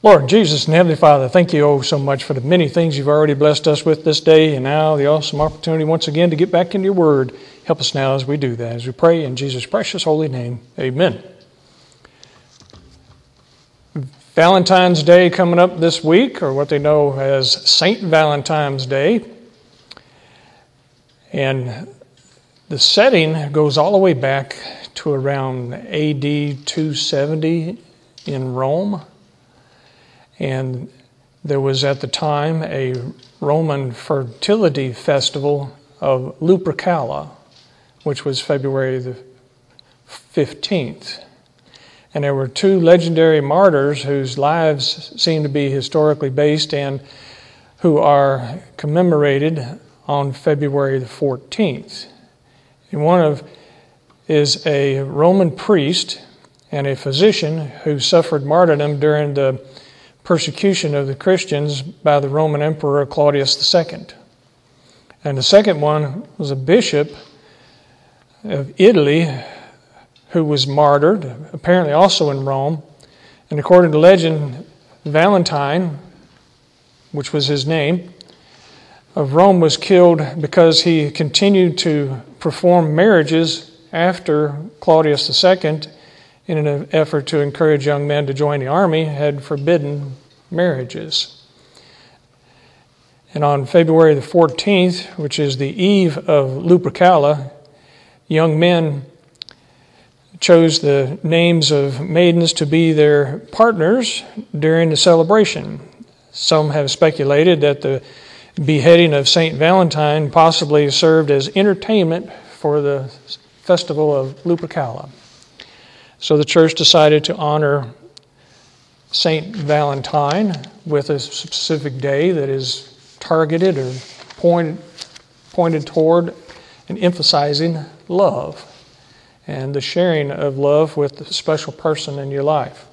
Lord Jesus and Heavenly Father, thank you oh so much for the many things you've already blessed us with this day, and now the awesome opportunity once again to get back into your word. Help us now as we do that, as we pray in Jesus' precious holy name. Amen. Valentine's Day coming up this week, or what they know as Saint Valentine's Day. And the setting goes all the way back to around AD 270 in Rome. And there was at the time a Roman fertility festival of Lupercalia, which was February the 15th. And there were two legendary martyrs whose lives seem to be historically based and who are commemorated on February the 14th. And one of is a Roman priest and a physician who suffered martyrdom during the persecution of the Christians by the Roman Emperor Claudius II. And the second one was a bishop of Italy who was martyred, apparently also in Rome. And according to legend, Valentine, which was his name, of Rome was killed because he continued to perform marriages after Claudius II in an effort to encourage young men to join the army, had forbidden marriages. And on February the 14th, which is the eve of Lupercalia, young men chose the names of maidens to be their partners during the celebration. Some have speculated that the beheading of St. Valentine possibly served as entertainment for the festival of Lupercalia. So the church decided to honor St. Valentine with a specific day that is targeted or pointed, pointed toward and emphasizing love and the sharing of love with a special person in your life.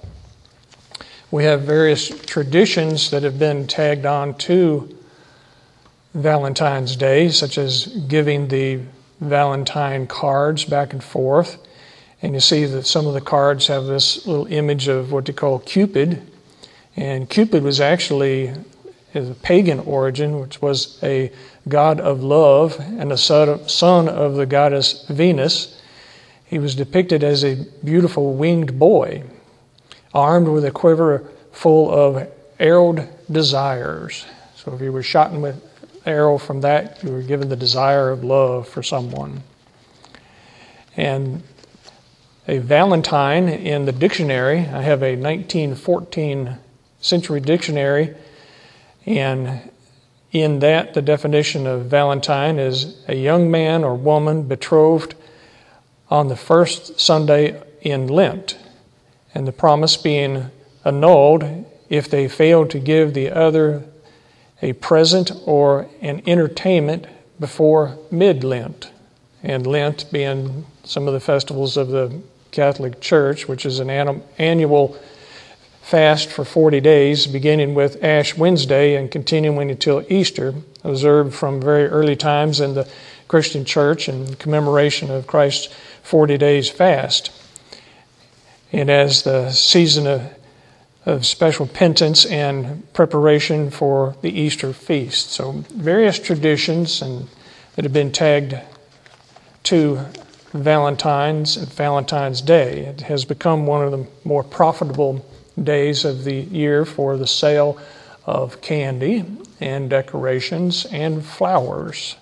We have various traditions that have been tagged on to Valentine's Day, such as giving the Valentine cards back and forth and you see that some of the cards have this little image of what they call Cupid. And Cupid was actually a pagan origin, which was a god of love and a son of the goddess Venus. He was depicted as a beautiful winged boy, armed with a quiver full of arrowed desires. So if you were shot with arrow from that, you were given the desire of love for someone. And a Valentine in the dictionary. I have a 1914 century dictionary, and in that, the definition of Valentine is a young man or woman betrothed on the first Sunday in Lent, and the promise being annulled if they fail to give the other a present or an entertainment before mid Lent, and Lent being some of the festivals of the Catholic Church, which is an annual fast for 40 days, beginning with Ash Wednesday and continuing until Easter, observed from very early times in the Christian Church in commemoration of Christ's 40 days fast. And as the season of, of special penance and preparation for the Easter feast. So, various traditions and that have been tagged to Valentine's and Valentine's Day. It has become one of the more profitable days of the year for the sale of candy and decorations and flowers.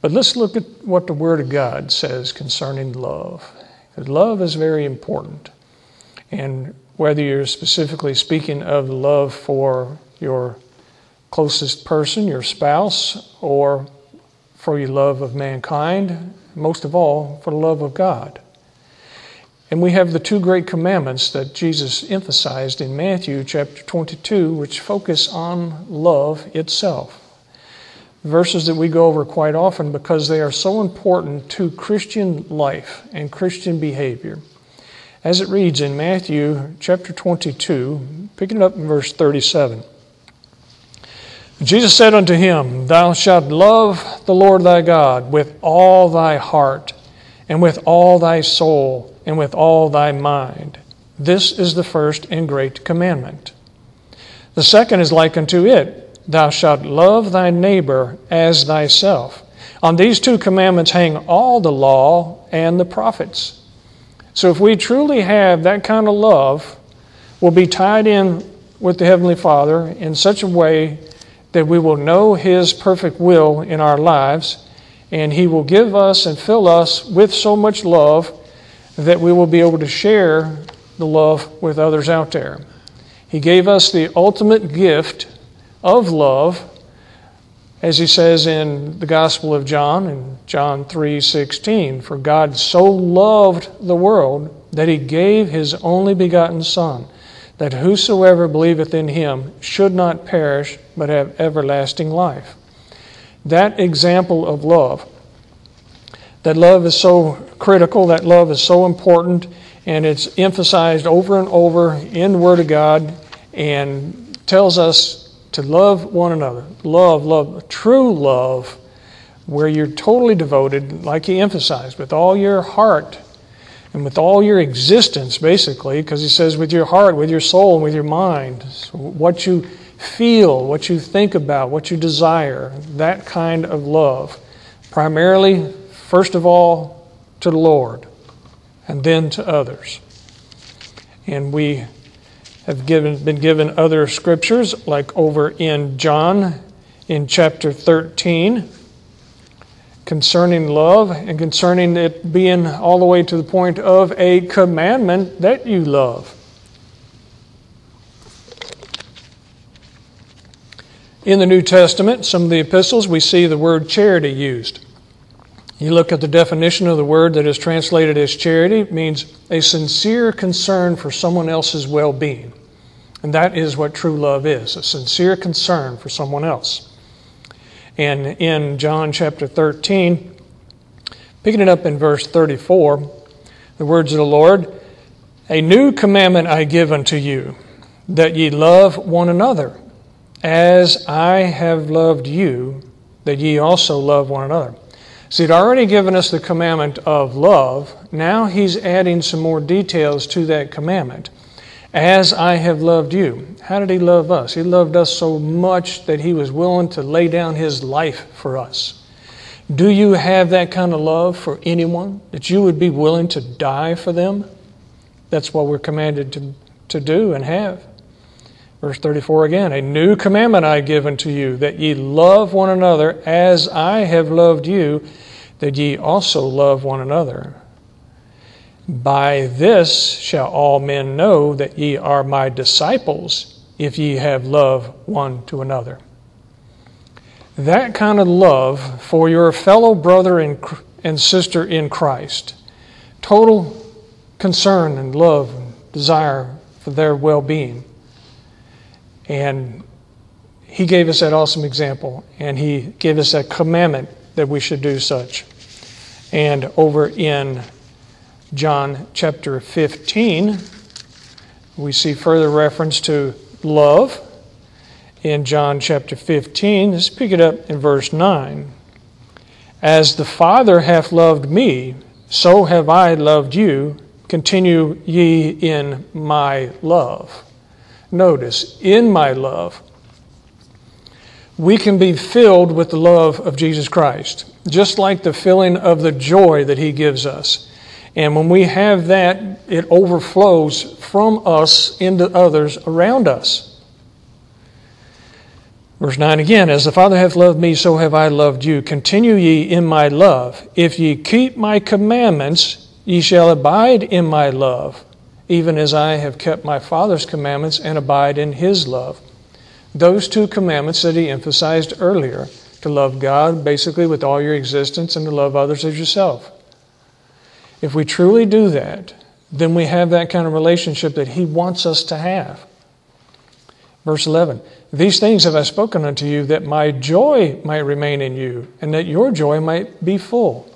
But let's look at what the Word of God says concerning love. Love is very important. And whether you're specifically speaking of love for your closest person, your spouse, or for your love of mankind, most of all, for the love of God. And we have the two great commandments that Jesus emphasized in Matthew chapter 22, which focus on love itself. Verses that we go over quite often because they are so important to Christian life and Christian behavior. As it reads in Matthew chapter 22, picking it up in verse 37. Jesus said unto him, Thou shalt love the Lord thy God with all thy heart, and with all thy soul, and with all thy mind. This is the first and great commandment. The second is like unto it Thou shalt love thy neighbor as thyself. On these two commandments hang all the law and the prophets. So if we truly have that kind of love, we'll be tied in with the Heavenly Father in such a way that we will know His perfect will in our lives, and He will give us and fill us with so much love that we will be able to share the love with others out there. He gave us the ultimate gift of love, as he says in the Gospel of John in John 3:16, for God so loved the world that he gave his only begotten son, that whosoever believeth in him should not perish but have everlasting life. That example of love, that love is so critical, that love is so important, and it's emphasized over and over in the Word of God and tells us to love one another. Love, love, true love, where you're totally devoted, like he emphasized, with all your heart and with all your existence, basically, because he says with your heart, with your soul, and with your mind. So what you feel, what you think about, what you desire, that kind of love. Primarily, first of all, to the Lord, and then to others. And we have given, been given other scriptures, like over in John in chapter 13, concerning love and concerning it being all the way to the point of a commandment that you love. In the New Testament, some of the epistles, we see the word charity used. You look at the definition of the word that is translated as charity, it means a sincere concern for someone else's well being. And that is what true love is a sincere concern for someone else. And in John chapter 13, picking it up in verse 34, the words of the Lord A new commandment I give unto you, that ye love one another, as I have loved you, that ye also love one another. So he'd already given us the commandment of love. Now he's adding some more details to that commandment. As I have loved you. How did he love us? He loved us so much that he was willing to lay down his life for us. Do you have that kind of love for anyone that you would be willing to die for them? That's what we're commanded to, to do and have. Verse 34 again, a new commandment I give unto you, that ye love one another as I have loved you, that ye also love one another. By this shall all men know that ye are my disciples, if ye have love one to another. That kind of love for your fellow brother and, sister in Christ, total concern and love and desire for their well being and he gave us that awesome example, and he gave us that commandment that we should do such. And over in John chapter 15, we see further reference to love. In John chapter 15, let's pick it up in verse 9. As the Father hath loved me, so have I loved you. Continue ye in my love. Notice, in my love, we can be filled with the love of Jesus Christ, just like the filling of the joy that He gives us. And when we have that, it overflows from us into others around us. Verse 9 again, As the Father hath loved me, so have I loved you. Continue ye in my love. If ye keep my commandments, ye shall abide in my love even as I have kept my Father's commandments and abide in his love. Those two commandments that he emphasized earlier to love God basically with all your existence and to love others as yourself. If we truly do that, then we have that kind of relationship that he wants us to have. Verse 11 These things have I spoken unto you, that my joy might remain in you, and that your joy might be full.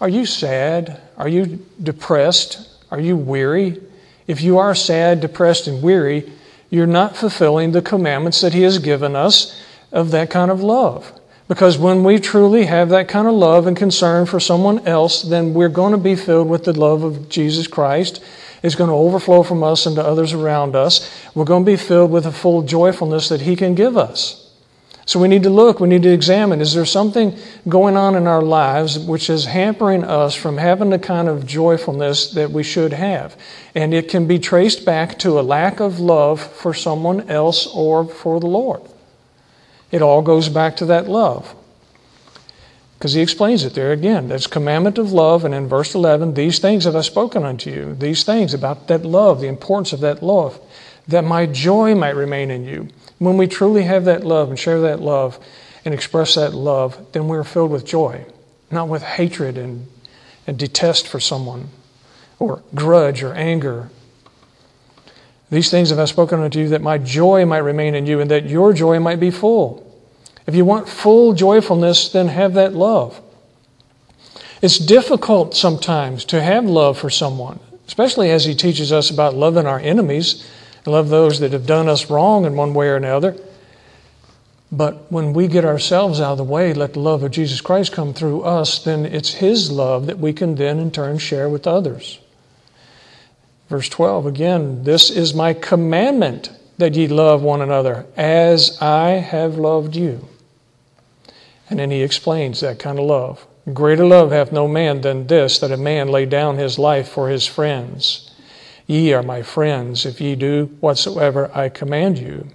Are you sad? Are you depressed? Are you weary? If you are sad, depressed, and weary, you're not fulfilling the commandments that He has given us of that kind of love. Because when we truly have that kind of love and concern for someone else, then we're going to be filled with the love of Jesus Christ It's going to overflow from us into others around us. We're going to be filled with a full joyfulness that He can give us. So we need to look, we need to examine is there something going on in our lives which is hampering us from having the kind of joyfulness that we should have? And it can be traced back to a lack of love for someone else or for the Lord. It all goes back to that love. Because he explains it there again. That's commandment of love, and in verse 11, these things have I spoken unto you. These things about that love, the importance of that love, that my joy might remain in you. When we truly have that love and share that love and express that love, then we're filled with joy, not with hatred and, and detest for someone or grudge or anger. These things have I spoken unto you that my joy might remain in you and that your joy might be full. If you want full joyfulness, then have that love. It's difficult sometimes to have love for someone, especially as he teaches us about loving our enemies and love those that have done us wrong in one way or another. But when we get ourselves out of the way, let the love of Jesus Christ come through us, then it's His love that we can then in turn share with others. Verse 12 again, this is my commandment that ye love one another as I have loved you. And then he explains that kind of love. Greater love hath no man than this, that a man lay down his life for his friends. Ye are my friends, if ye do whatsoever I command you.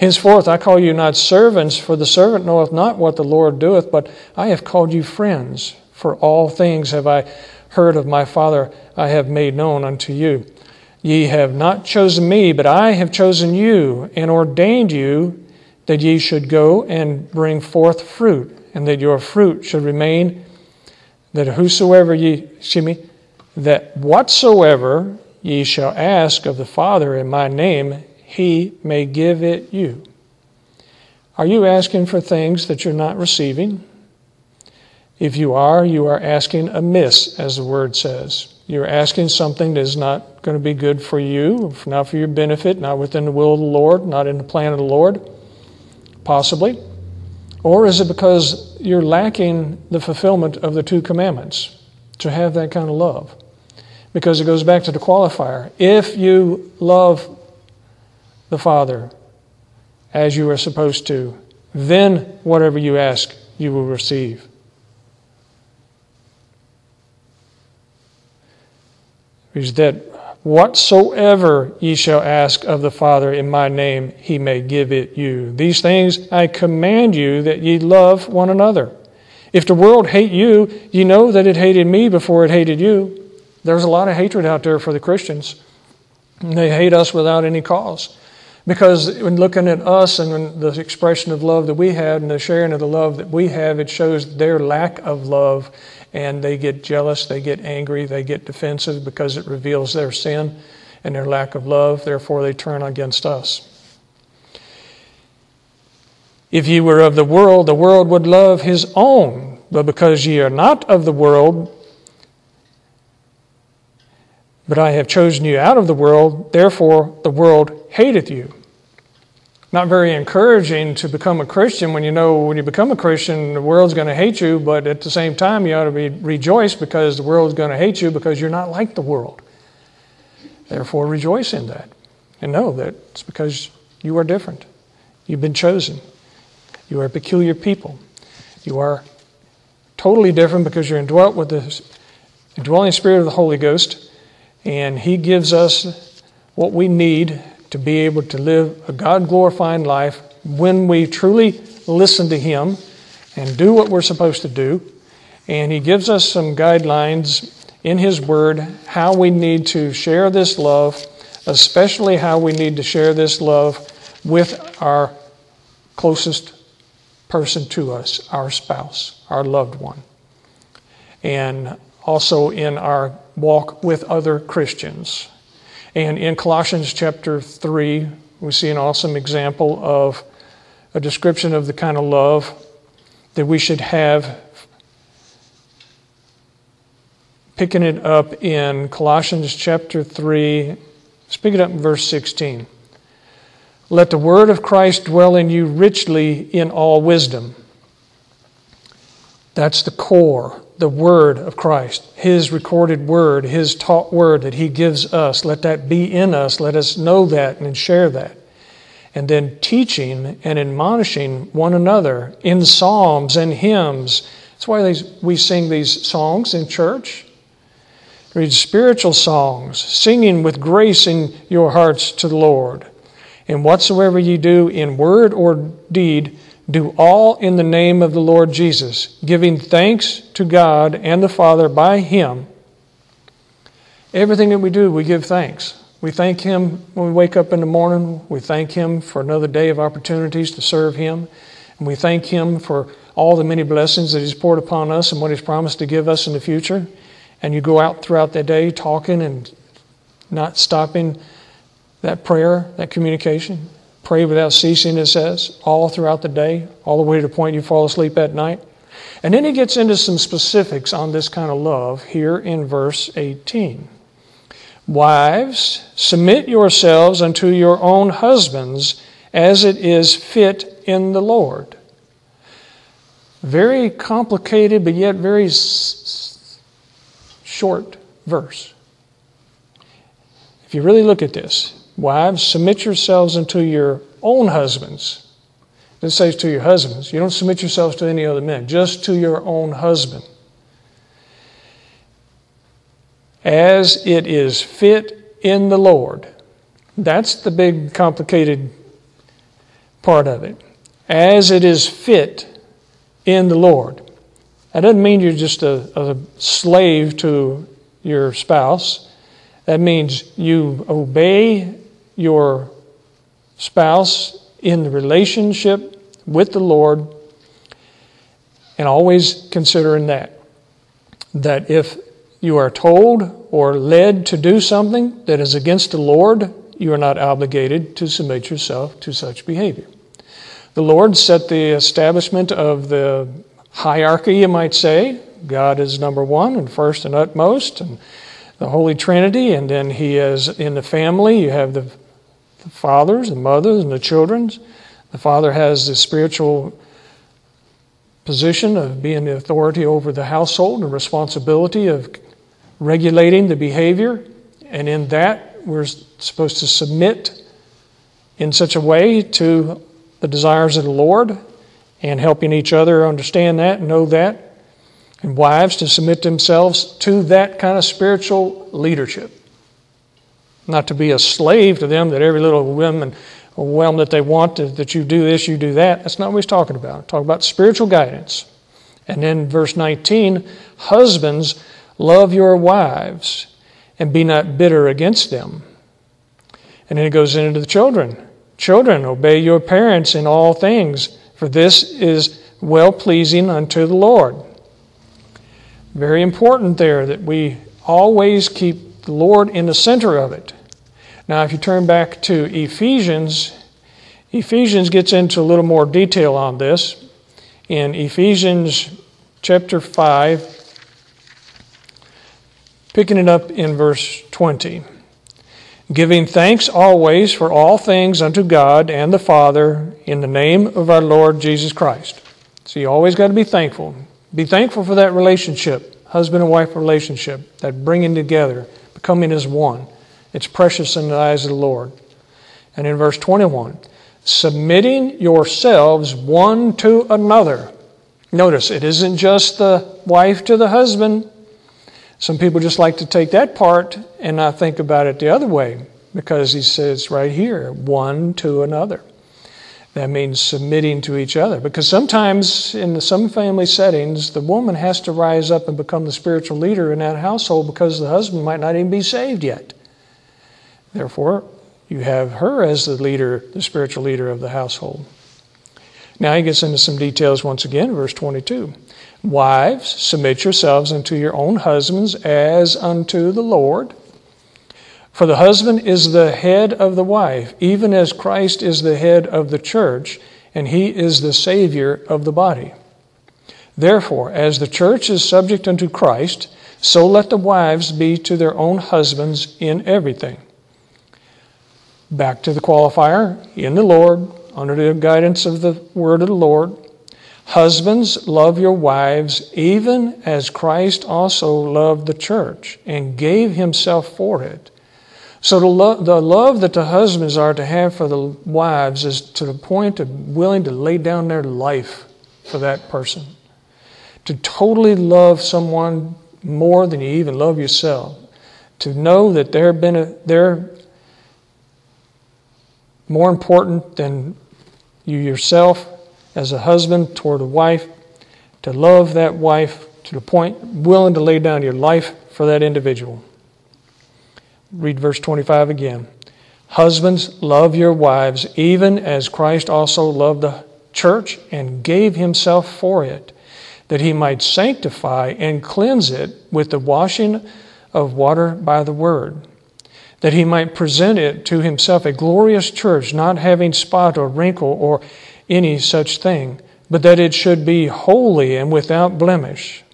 Henceforth I call you not servants, for the servant knoweth not what the Lord doeth, but I have called you friends, for all things have I heard of my Father I have made known unto you. Ye have not chosen me, but I have chosen you, and ordained you that ye should go and bring forth fruit, and that your fruit should remain, that whosoever ye, excuse me, that whatsoever ye shall ask of the Father in my name, he may give it you. Are you asking for things that you're not receiving? If you are, you are asking amiss, as the word says. You're asking something that is not going to be good for you, not for your benefit, not within the will of the Lord, not in the plan of the Lord, possibly. Or is it because you're lacking the fulfillment of the two commandments to have that kind of love? because it goes back to the qualifier. If you love the Father as you are supposed to, then whatever you ask, you will receive. Is that whatsoever ye shall ask of the Father in my name, he may give it you. These things I command you that ye love one another. If the world hate you, ye know that it hated me before it hated you. There's a lot of hatred out there for the Christians. They hate us without any cause. Because when looking at us and the expression of love that we have and the sharing of the love that we have, it shows their lack of love and they get jealous, they get angry, they get defensive because it reveals their sin and their lack of love. Therefore, they turn against us. If ye were of the world, the world would love his own. But because ye are not of the world, but I have chosen you out of the world, therefore the world hateth you. Not very encouraging to become a Christian when you know when you become a Christian, the world's going to hate you, but at the same time, you ought to be rejoice because the world's going to hate you because you're not like the world. Therefore, rejoice in that and know that it's because you are different. You've been chosen. You are a peculiar people. You are totally different because you're indwelt with the indwelling spirit of the Holy Ghost and He gives us what we need to be able to live a God glorifying life when we truly listen to Him and do what we're supposed to do. And He gives us some guidelines in His Word how we need to share this love, especially how we need to share this love with our closest person to us, our spouse, our loved one. And also in our walk with other Christians. And in Colossians chapter 3, we see an awesome example of a description of the kind of love that we should have. Picking it up in Colossians chapter 3, let's pick it up in verse 16. Let the word of Christ dwell in you richly in all wisdom. That's the core the word of Christ, his recorded word, his taught word that he gives us. Let that be in us. Let us know that and share that. And then teaching and admonishing one another in psalms and hymns. That's why we sing these songs in church. Read spiritual songs, singing with grace in your hearts to the Lord. And whatsoever ye do in word or deed, do all in the name of the Lord Jesus, giving thanks to God and the Father by Him. Everything that we do, we give thanks. We thank Him when we wake up in the morning. We thank Him for another day of opportunities to serve Him. And we thank Him for all the many blessings that He's poured upon us and what He's promised to give us in the future. And you go out throughout the day talking and not stopping that prayer, that communication. Pray without ceasing, it says, all throughout the day, all the way to the point you fall asleep at night. And then he gets into some specifics on this kind of love here in verse 18. Wives, submit yourselves unto your own husbands as it is fit in the Lord. Very complicated, but yet very s- short verse. If you really look at this, Wives, submit yourselves unto your own husbands. It says to your husbands. You don't submit yourselves to any other men, just to your own husband. As it is fit in the Lord. That's the big, complicated part of it. As it is fit in the Lord. That doesn't mean you're just a, a slave to your spouse. That means you obey your spouse in the relationship with the Lord, and always considering that. That if you are told or led to do something that is against the Lord, you are not obligated to submit yourself to such behavior. The Lord set the establishment of the hierarchy, you might say. God is number one and first and utmost, and the Holy Trinity, and then He is in the family. You have the fathers, and mothers, and the children. The father has the spiritual position of being the authority over the household and responsibility of regulating the behavior. And in that, we're supposed to submit in such a way to the desires of the Lord and helping each other understand that and know that. And wives to submit themselves to that kind of spiritual leadership not to be a slave to them, that every little woman whim that they want that you do this, you do that. That's not what he's talking about. Talk about spiritual guidance. And then verse 19, husbands, love your wives and be not bitter against them. And then it goes into the children. Children, obey your parents in all things, for this is well pleasing unto the Lord. Very important there that we always keep the Lord in the center of it. Now, if you turn back to Ephesians, Ephesians gets into a little more detail on this. In Ephesians chapter 5, picking it up in verse 20. Giving thanks always for all things unto God and the Father in the name of our Lord Jesus Christ. So you always got to be thankful. Be thankful for that relationship, husband and wife relationship, that bringing together, becoming as one. It's precious in the eyes of the Lord. And in verse 21, submitting yourselves one to another. Notice, it isn't just the wife to the husband. Some people just like to take that part and not think about it the other way because he says right here, one to another. That means submitting to each other. Because sometimes in some family settings, the woman has to rise up and become the spiritual leader in that household because the husband might not even be saved yet. Therefore, you have her as the leader, the spiritual leader of the household. Now he gets into some details once again, verse 22. Wives, submit yourselves unto your own husbands as unto the Lord. For the husband is the head of the wife, even as Christ is the head of the church, and he is the Savior of the body. Therefore, as the church is subject unto Christ, so let the wives be to their own husbands in everything. Back to the qualifier in the Lord, under the guidance of the word of the Lord. Husbands, love your wives, even as Christ also loved the church and gave himself for it. So the, lo- the love that the husbands are to have for the wives is to the point of willing to lay down their life for that person. To totally love someone more than you even love yourself. To know that they're, been a, they're more important than you yourself as a husband toward a wife, to love that wife to the point willing to lay down your life for that individual. Read verse 25 again. Husbands, love your wives, even as Christ also loved the church and gave himself for it, that he might sanctify and cleanse it with the washing of water by the word, that he might present it to himself a glorious church, not having spot or wrinkle or any such thing, but that it should be holy and without blemish.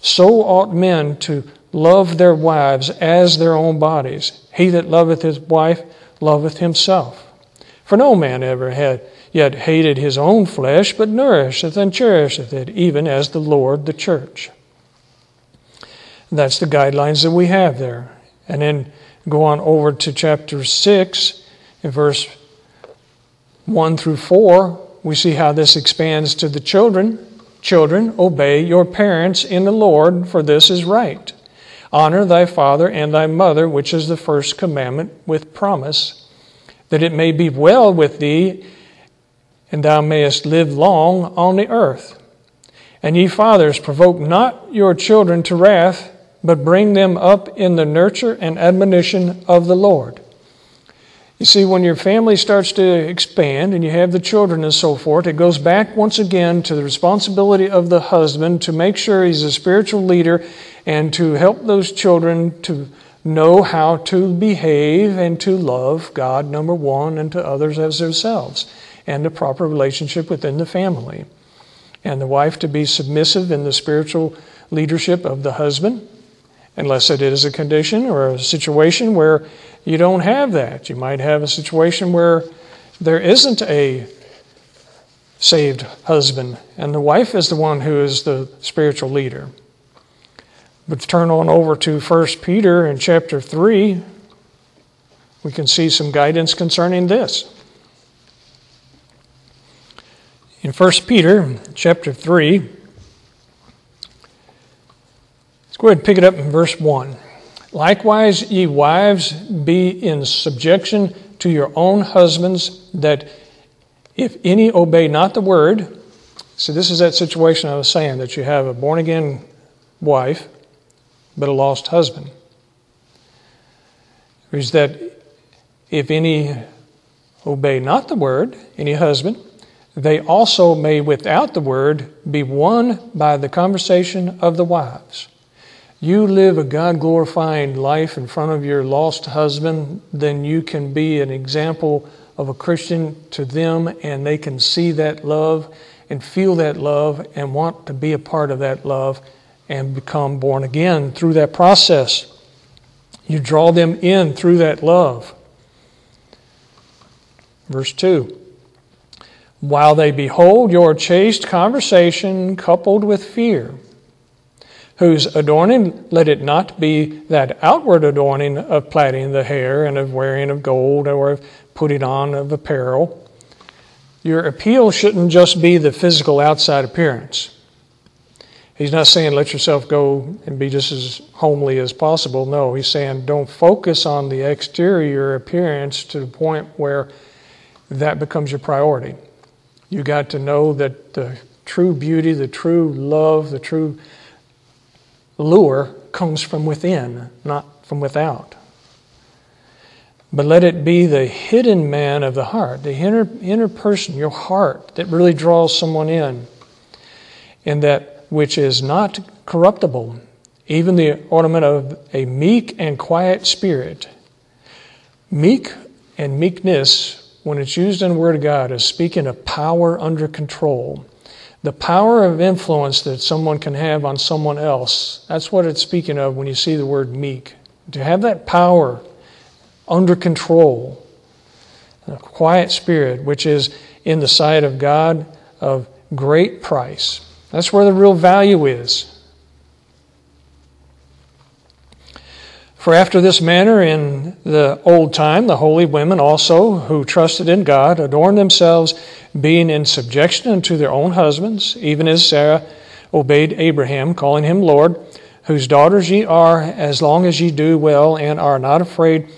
So ought men to love their wives as their own bodies. He that loveth his wife loveth himself. For no man ever had yet hated his own flesh, but nourisheth and cherisheth it, even as the Lord the church. That's the guidelines that we have there. And then go on over to chapter 6, in verse 1 through 4, we see how this expands to the children. Children, obey your parents in the Lord, for this is right. Honor thy father and thy mother, which is the first commandment with promise, that it may be well with thee, and thou mayest live long on the earth. And ye fathers, provoke not your children to wrath, but bring them up in the nurture and admonition of the Lord. You see, when your family starts to expand and you have the children and so forth, it goes back once again to the responsibility of the husband to make sure he's a spiritual leader and to help those children to know how to behave and to love God, number one, and to others as themselves, and a proper relationship within the family. And the wife to be submissive in the spiritual leadership of the husband, unless it is a condition or a situation where you don't have that. You might have a situation where there isn't a saved husband, and the wife is the one who is the spiritual leader. But turn on over to 1 Peter in chapter 3, we can see some guidance concerning this. In 1 Peter chapter 3, let's go ahead and pick it up in verse 1. Likewise, ye wives, be in subjection to your own husbands, that if any obey not the word, so this is that situation I was saying that you have a born again wife, but a lost husband. Is that if any obey not the word, any husband, they also may without the word be won by the conversation of the wives you live a God glorifying life in front of your lost husband, then you can be an example of a Christian to them, and they can see that love and feel that love and want to be a part of that love and become born again through that process. You draw them in through that love. Verse 2 While they behold your chaste conversation coupled with fear, whose adorning let it not be that outward adorning of plaiting the hair and of wearing of gold or of putting on of apparel. Your appeal shouldn't just be the physical outside appearance. He's not saying let yourself go and be just as homely as possible. No, he's saying don't focus on the exterior appearance to the point where that becomes your priority. You got to know that the true beauty, the true love, the true lure comes from within, not from without. But let it be the hidden man of the heart, the inner, inner person, your heart, that really draws someone in, and that which is not corruptible, even the ornament of a meek and quiet spirit. Meek and meekness, when it's used in the Word of God, is speaking of power under control the power of influence that someone can have on someone else. That's what it's speaking of when you see the word meek. To have that power under control, a quiet spirit, which is in the sight of God of great price. That's where the real value is. For after this manner in the old time, the holy women also, who trusted in God, adorned themselves, being in subjection unto their own husbands, even as Sarah obeyed Abraham, calling him Lord, whose daughters ye are, as long as ye do well and are not afraid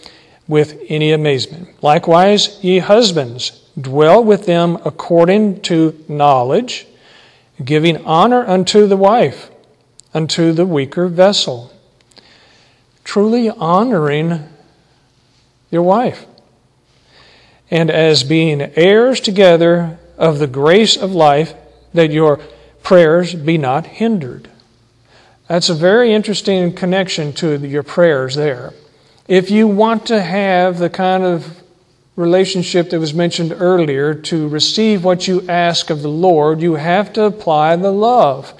with any amazement. Likewise, ye husbands, dwell with them according to knowledge, giving honor unto the wife, unto the weaker vessel truly honoring your wife. And as being heirs together of the grace of life, that your prayers be not hindered. That's a very interesting connection to your prayers there. If you want to have the kind of relationship that was mentioned earlier, to receive what you ask of the Lord, you have to apply the love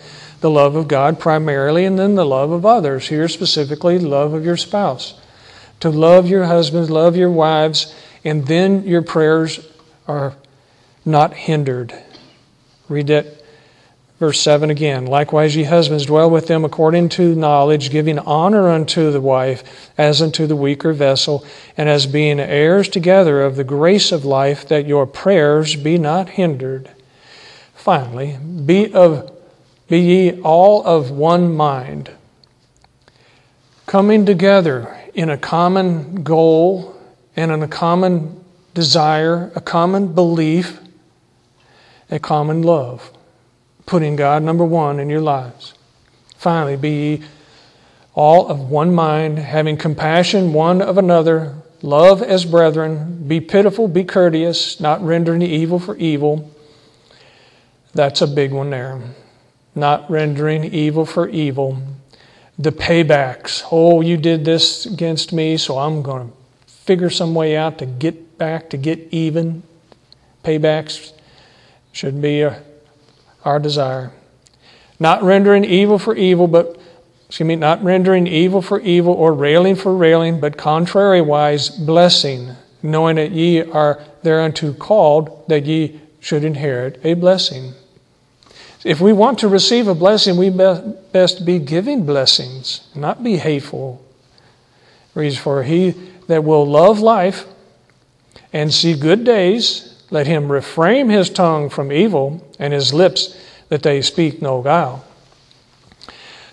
the love of God primarily, and then the love of others. Here specifically, love of your spouse. To love your husbands, love your wives, and then your prayers are not hindered. Read that verse 7 again. Likewise, ye husbands, dwell with them according to knowledge, giving honor unto the wife as unto the weaker vessel, and as being heirs together of the grace of life, that your prayers be not hindered. Finally, be of be ye all of one mind, coming together in a common goal and in a common desire, a common belief, a common love, putting God number one in your lives. Finally, be ye all of one mind, having compassion one of another, love as brethren, be pitiful, be courteous, not rendering evil for evil. That's a big one there not rendering evil for evil. The paybacks. Oh, you did this against me, so I'm going to figure some way out to get back, to get even. Paybacks should be uh, our desire. Not rendering evil for evil, but excuse me, not rendering evil for evil or railing for railing, but contrariwise blessing, knowing that ye are thereunto called, that ye should inherit a blessing. If we want to receive a blessing, we best be giving blessings, not be hateful. Reads for he that will love life and see good days, let him refrain his tongue from evil and his lips that they speak no guile.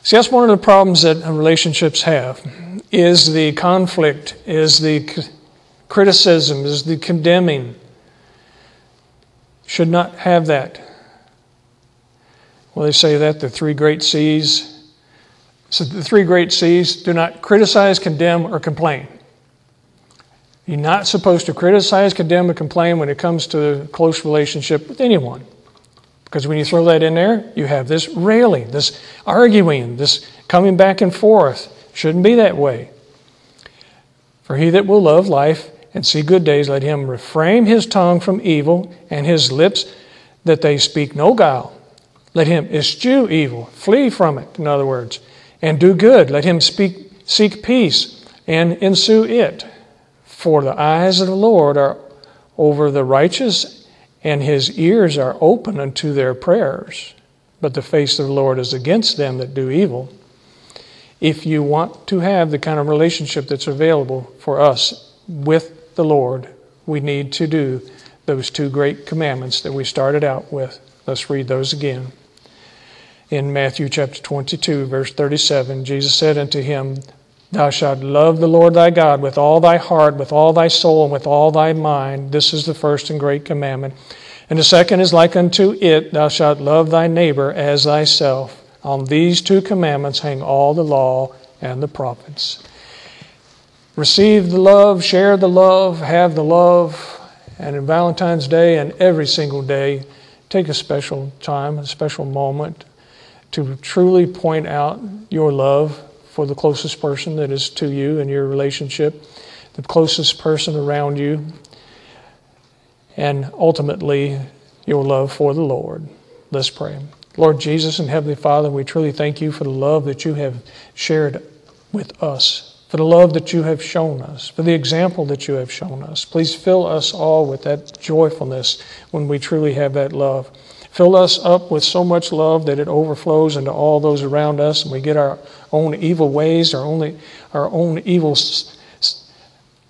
See, that's one of the problems that relationships have is the conflict, is the criticism, is the condemning. Should not have that. Well, they say that the three great C's. So the three great C's do not criticize, condemn, or complain. You're not supposed to criticize, condemn, or complain when it comes to a close relationship with anyone. Because when you throw that in there, you have this railing, this arguing, this coming back and forth. Shouldn't be that way. For he that will love life and see good days, let him refrain his tongue from evil and his lips that they speak no guile. Let him eschew evil, flee from it, in other words, and do good. Let him speak, seek peace and ensue it. For the eyes of the Lord are over the righteous, and his ears are open unto their prayers. But the face of the Lord is against them that do evil. If you want to have the kind of relationship that's available for us with the Lord, we need to do those two great commandments that we started out with. Let's read those again in Matthew chapter 22, verse 37, Jesus said unto him, Thou shalt love the Lord thy God with all thy heart, with all thy soul, and with all thy mind. This is the first and great commandment. And the second is like unto it, Thou shalt love thy neighbor as thyself. On these two commandments hang all the law and the prophets. Receive the love, share the love, have the love, and in Valentine's Day and every single day, take a special time, a special moment to truly point out your love for the closest person that is to you in your relationship, the closest person around you, and ultimately your love for the Lord. Let's pray. Lord Jesus and Heavenly Father, we truly thank you for the love that you have shared with us, for the love that you have shown us, for the example that you have shown us. Please fill us all with that joyfulness when we truly have that love. Fill us up with so much love that it overflows into all those around us, and we get our own evil ways, our, only, our own evil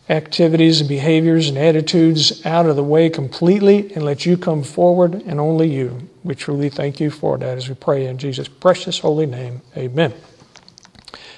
activities and behaviors and attitudes out of the way completely and let you come forward and only you. We truly thank you for that as we pray in Jesus' precious holy name. Amen.